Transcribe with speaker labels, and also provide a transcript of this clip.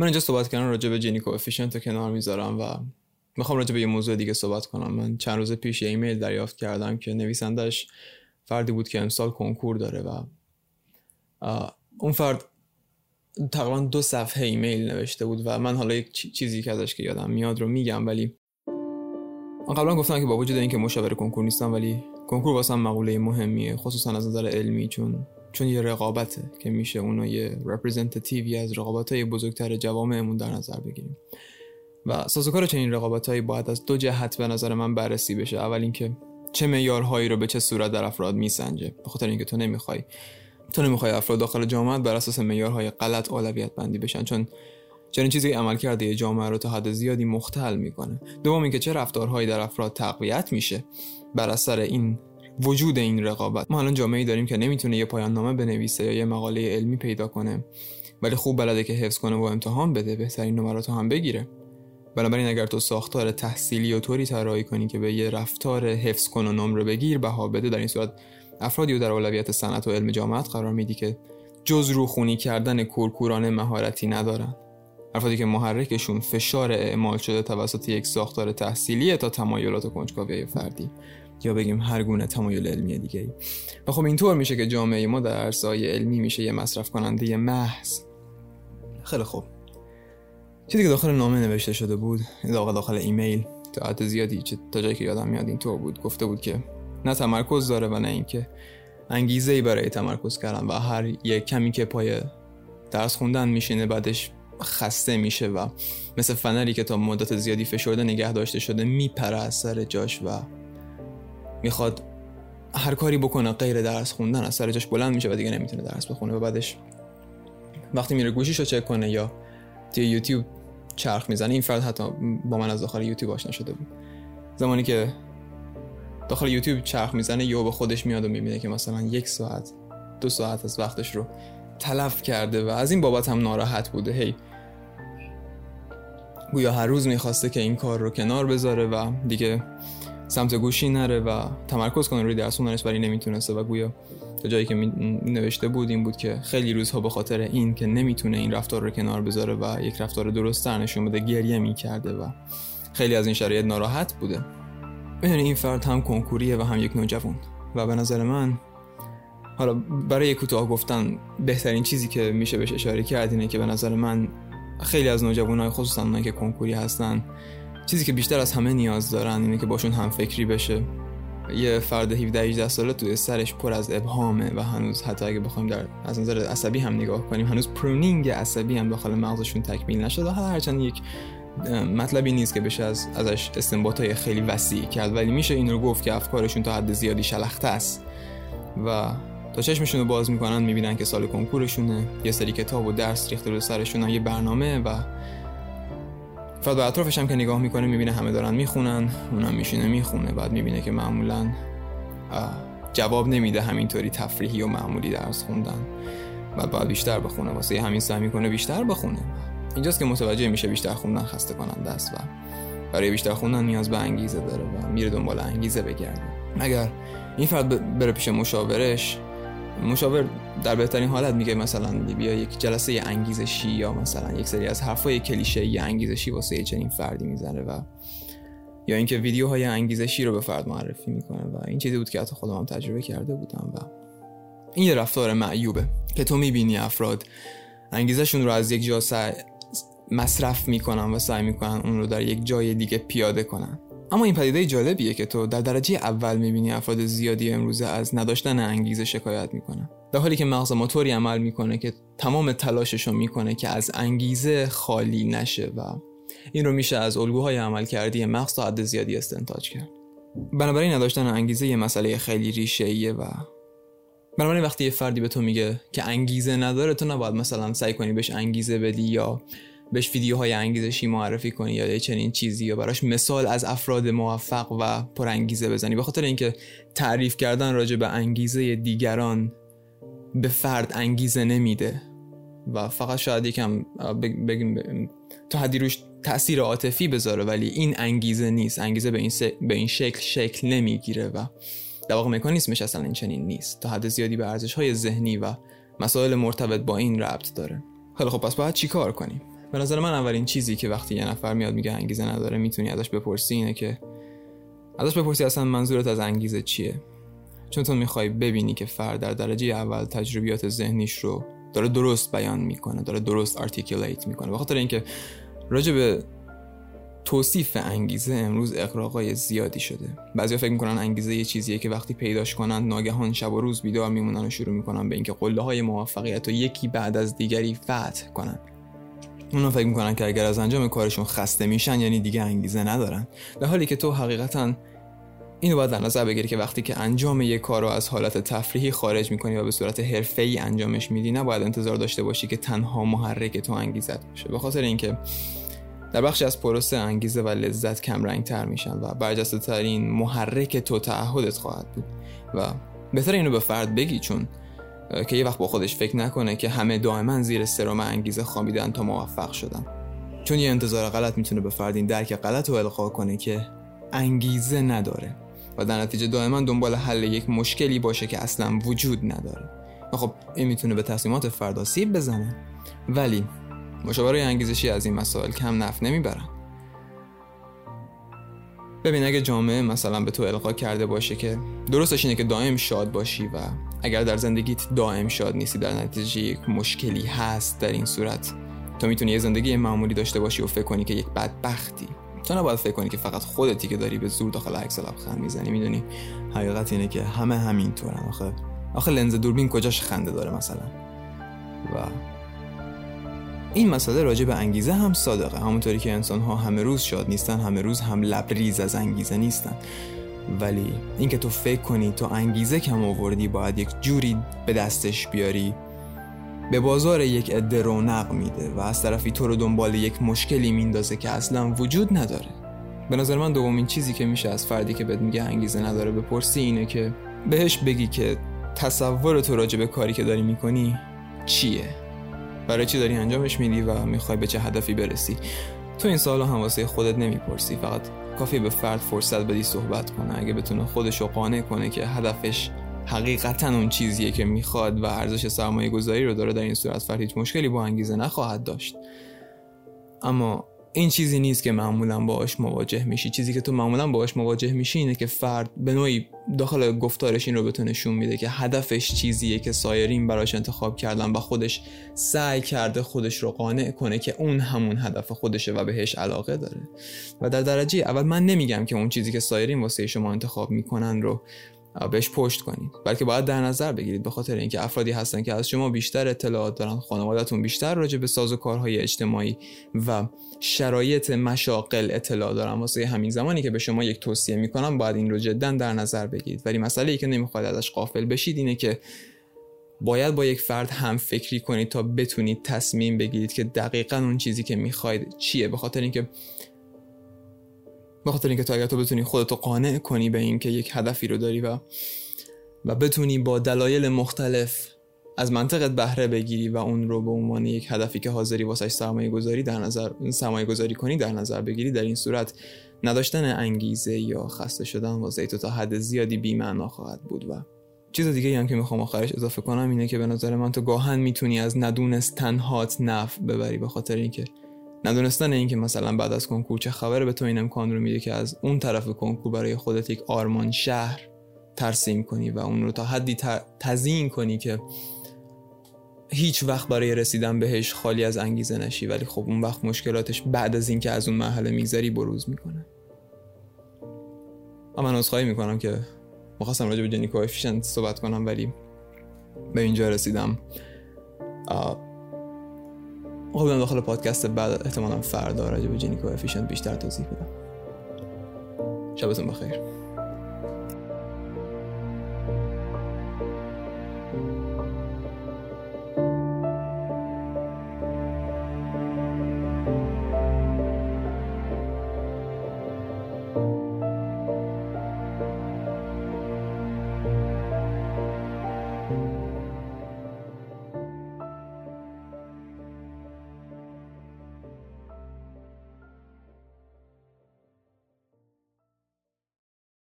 Speaker 1: من اینجا صحبت کردم راجع به جینی کوفیشنت رو کنار می‌ذارم و می‌خوام راجع به یه موضوع دیگه صحبت کنم. من چند روز پیش یه ایمیل دریافت کردم که نویسندش فردی بود که امسال کنکور داره و اون فرد تقریبا دو صفحه ایمیل نوشته بود و من حالا یک چیزی که ازش که یادم میاد رو میگم ولی من قبلا گفتم که با وجود اینکه مشاور کنکور نیستم ولی کنکور واسم مقوله مهمیه خصوصا از نظر علمی چون چون یه رقابته که میشه اونو یه رپرزنتیتیوی از رقابت های بزرگتر جوامعمون در نظر بگیریم. و سازوکار چنین رقابت هایی باید از دو جهت به نظر من بررسی بشه. اول اینکه چه معیارهایی رو به چه صورت در افراد میسنجه. به خاطر اینکه تو نمی‌خوای تو نمی‌خوای افراد داخل جامعه بر اساس معیارهای غلط اولویت بندی بشن. چون چنین چیزی عمل کرده یه جامعه رو تا حد زیادی مختل می‌کنه. دوم اینکه چه رفتارهایی در افراد تقویت میشه بر اثر این وجود این رقابت. ما الان جامعه داریم که نمی‌تونه یه پایان نامه بنویسه یا یه مقاله علمی پیدا کنه. ولی خوب بلده که حفظ کنه و امتحان بده بهترین نمرات هم بگیره. بنابراین اگر تو ساختار تحصیلی و طوری طراحی کنی که به یه رفتار حفظ کن و نمره بگیر بها بده. در این صورت افرادی رو در اولویت صنعت و علم جامعت قرار میدی که جز روخونی کردن کورکورانه مهارتی ندارن. افرادی که محرکشون فشار اعمال شده توسط یک ساختار تحصیلی تا تمایلات کنجکاوی فردی. یا بگیم هر گونه تمایل علمی دیگه و خب اینطور میشه که جامعه ما در عرصه‌های علمی میشه یه مصرف کننده محض. خیلی خوب. چیزی که داخل نامه نوشته شده بود داخل داخل ایمیل تا حد زیادی تا جایی که یادم میاد اینطور بود. گفته بود که نه تمرکز داره و نه اینکه انگیزه ای برای تمرکز کردن و هر یک کمی که پای درس خوندن میشینه بعدش خسته میشه و مثل فنری که تا مدت زیادی فشرده نگه داشته شده میپره از سر جاش و می‌خواد هر کاری بکنه غیر درس خوندن از سر جاش بلند میشه و دیگه نمی‌تونه درس بخونه و بعدش وقتی میره گوشیشو چک کنه یا توی یوتیوب چرخ می‌زنه. این فرد حتی با من از داخل یوتیوب آشنا شده بود. زمانی که داخل یوتیوب چرخ می‌زنه یا به خودش میاد و می‌بینه که مثلا یک ساعت دو ساعت از وقتش رو تلف کرده و از این بابت هم ناراحت بوده. هی. گویا هر روز می‌خواسته که این کار رو کنار بذاره و دیگه سمت گوشی نره و تمرکز کنه روی درس. خوندنش ولی نمی‌تونسته و گویا تا جایی که نوشته بود این بود که خیلی روزها به خاطر این که نمی‌تونه این رفتار رو کنار بذاره و یک رفتار درست نشون بده گریه می‌کرده و خیلی از این شرایط ناراحت بوده. می‌دونی این فرد هم کنکوریه و هم یک نوجوان و به نظر من حالا برای کوتاه گفتن بهترین چیزی که میشه بهش اشاره کرد اینه که به نظر من خیلی از نوجوانای خصوصا اونایی که کنکوری هستن چیزی که بیشتر از همه نیاز دارن اینه که باشون هم فکری بشه. یه فرد 17 18 ساله توی سرش پر از ابهامه و هنوز حتی اگه بخوایم در از نظر عصبی هم نگاه کنیم هنوز پرونینگ عصبی هم داخل مغزشون تکمیل نشده. هرچند یک مطلبی نیست که بشه از ازش استنباط های خیلی وسیع کرد ولی میشه این رو گفت که افکارشون تا حد زیادی شلخته است. و تا چشمشون رو باز می‌کنن می‌بینن که سال کنکورشونه یه سری کتاب و درس ریخته رو سرشون یه برنامه و فقط به اطرافش هم که نگاه می‌کنه می‌بینه همه دارن می‌خونن اونم میشینه می‌خونه بعد می‌بینه که معمولا جواب نمیده همینطوری تفریحی و معمولی درس خوندن. بعد باید بیشتر بخونه واسه همین سعی می‌کنه بیشتر بخونه. اینجاست که متوجه میشه بیشتر خوندن خسته کننده است و برای بیشتر خوندن نیاز به انگیزه داره و میره دنبال انگیزه بگرده. مگر این فرد بره پیش مشاورش؟ مشاور در بهترین حالت میگه مثلا بیا یک جلسه انگیزشی یا مثلا یک سری از حرفای کلیشه ای انگیزشی واسه چنین فردی می‌زنه و یا اینکه ویدیوهای انگیزشی رو به فرد معرفی می‌کنه و این چیزی بود که حتی خودم هم تجربه کرده بودم و این یه رفتار معیوبه که تو می‌بینی افراد انگیزشون رو از یک جا مصرف می‌کنن و سعی می‌کنن اون رو در یک جای دیگه پیاده کنن. اما این پدیده جالبیه که تو در درجه اول می‌بینی افراد زیادی امروزه از نداشتن انگیزه شکایت می‌کنن. در حالی که مغز ما طوری عمل می‌کنه که تمام تلاشش رو می‌کنه که از انگیزه خالی نشه و این رو میشه از الگوهای عمل کردی مغز تا حد زیادی استنتاج کرد. بنابراین نداشتن انگیزه یه مسئله خیلی ریشه و بنابراین وقتی یه فردی به تو میگه که انگیزه نداره تو نباید مثلا سعی کنی بهش انگیزه بدی یا بهش ویدیوهای انگیزشی معرفی کنی یا چنین چیزی یا براش مثال از افراد موفق و پرانگیزه بزنی. به خاطر اینکه تعریف کردن راجع به انگیزه دیگران به فرد انگیزه نمیده. و فقط شاید یکم بگیم تا حدی روش تاثیر عاطفی بذاره ولی این انگیزه نیست. انگیزه به این, به این شکل شکل نمی‌گیره و در واقع مکانیسمش اصلا این چنین نیست. تا حد زیادی به ارزش های ذهنی و مسائل مرتبط با این ربط داره. خیلی خب پس باید چی کار کنیم؟ به نظر من اولین چیزی که وقتی یه نفر میاد میگه انگیزه نداره می‌تونی ازش بپرسی اینه که ازش بپرسی اصلا منظورت از انگیزه چیه؟ چون تو می‌خوای ببینی که فرد در درجه اول تجربیات ذهنیش رو داره درست بیان می‌کنه داره درست articulate می‌کنه. بخاطر اینکه راجع به توصیف انگیزه امروز اغراقای زیادی شده. بعضیا فکر می‌کنن انگیزه یه چیزیه که وقتی پیداش کنن ناگهان شب و روز بیدار میمونن و شروع می‌کنن به اینکه قله های موفقیت و یکی بعد از دیگری فتح کنن. اونا فکر می‌کنن که اگر از انجام کارشون خسته میشن یعنی دیگه انگیزه ندارن. در حالی که تو حقیقتا اینو باید در نظر بگیری که وقتی که انجام یک کار رو از حالت تفریحی خارج می‌کنی و به صورت حرفه‌ای انجامش میدی نباید انتظار داشته باشی که تنها محرک تو انگیزت باشه. به خاطر اینکه در بخشی از پروسه انگیزه و لذت کم تر میشن و برجسته ترین محرک تو تعهدت خواهد بود. و بهتر اینو به فرد بگی چون که یه وقت با خودش فکر نکنه که همه دائما زیر سرم انگیزه خوابیدن تا موفق شدن. چون یه انتظار غلط می‌تونه به فرد این درک غلط رو القا کنه که انگیزه نداره و در نتیجه دائما دنبال حل یک مشکلی باشه که اصلا وجود نداره. و خب این می‌تونه به تصمیمات فرد آسیب بزنه. ولی مشاوره انگیزشی از این مسائل کم نف نمی‌برن. ببین اگه جامعه مثلا به تو القا کرده باشه که درستش اینه که دائم شاد باشی و اگر در زندگیت دائم شاد نیستی در نتیجه یک مشکلی هست در این صورت تو می‌تونی یه زندگی معمولی داشته باشی و فکر کنی که یک بدبختی. تو نباید فکر کنی که فقط خودتی که داری به زور داخل عکس لبخند می‌زنی می‌دونی؟ حقیقت اینه که همه همینطورن. آخه آخه لنز دوربین کجاش خنده داره مثلا؟ و این مسئله راجع به انگیزه هم صادقه. همونطوری که انسان ها همه روز شاد نیستن همه روز هم لبریز از انگیزه نیستن. ولی اینکه تو فکر کنی تو انگیزه کم آوردی باید یک جوری به دستش بیاری. به بازار یک عده رونق میده و از طرفی تو رو دنبال یک مشکلی میندازه که اصلا وجود نداره. به نظر من دومین چیزی که میشه از فردی که بهت میگه انگیزه نداره بپرسی اینه که بهش بگی که تصور تو راجع به کاری که داری می‌کنی چیه؟ برای چی داری انجامش میدی و می‌خوای به چه هدفی برسی؟ تو این سالو هم واسه خودت نمی‌پرسی. فقط کافی به فرد فرصت بدی صحبت کنه. اگه بتونه خودش رو قانع کنه که هدفش حقیقتا اون چیزیه که می‌خواد و ارزش سرمایه گذاری رو داره در این صورت فرد هیچ مشکلی با انگیزه نخواهد داشت. اما این چیزی نیست که معمولا باهاش مواجه میشی. چیزی که تو معمولا باهاش مواجه میشی اینه که فرد به نوعی داخل گفتارش این رو به تو نشون میده که هدفش چیزیه که سایرین براش انتخاب کردن و خودش سعی کرده خودش رو قانع کنه که اون همون هدف خودشه و بهش علاقه داره. و در درجه اول من نمیگم که اون چیزی که سایرین واسه شما انتخاب می‌کنن رو بهش پشت کنید. بلکه باید در نظر بگیرید به خاطر اینکه افرادی هستن که از شما بیشتر اطلاعات دارن خانوادهتون بیشتر راجع به ساز و کارهای اجتماعی و شرایط مشاقل اطلاع دارن. واسه همین زمانی که به شما یک توصیه می‌کنم باید این رو جدا در نظر بگیرید. ولی مسئله ای که نمی‌خواید ازش قافل بشید اینه که باید با یک فرد هم فکری کنید تا بتونید تصمیم بگیرید که دقیقا اون چیزی که می‌خواید چیه. به خاطر اینکه به خاطر اینکه تو اگر تو بتونی خودتو قانع کنی به اینکه یک هدفی رو داری و و بتونی با دلایل مختلف از منطقت بهره بگیری و اون رو به عنوان یک هدفی که حاضری واسش سرمایه گذاری در نظر سرمایه گذاری کنی در نظر بگیری در این صورت نداشتن انگیزه یا خسته شدن واسه تو تا حد زیادی بی‌معنا خواهد بود و چیز دیگه هم که می‌خوام آخرش اضافه کنم اینه که به نظر من تو گاهن می‌تونی از ندونستنهات نفع ببری به خاطر اینکه ندونستن اینکه مثلا بعد از کنکور چه خبره به تو این امکان رو میده که از اون طرف کنکور برای خودت یک آرمان شهر ترسیم کنی و اون رو تا حدی تزیین کنی که هیچ وقت برای رسیدن بهش خالی از انگیزه نشی ولی خب اون وقت مشکلاتش بعد از اینکه از اون مرحله میگذری بروز می‌کنه. اما من عذرخواهی می‌کنم که مخواستم راجع به جنی صحبت کنم ولی به اینجا رسیدم. خب داخل پادکست بعد احتمالا فردا راجع به جنی کوفیشنت بیشتر توضیح بدم. شبتون بخیر.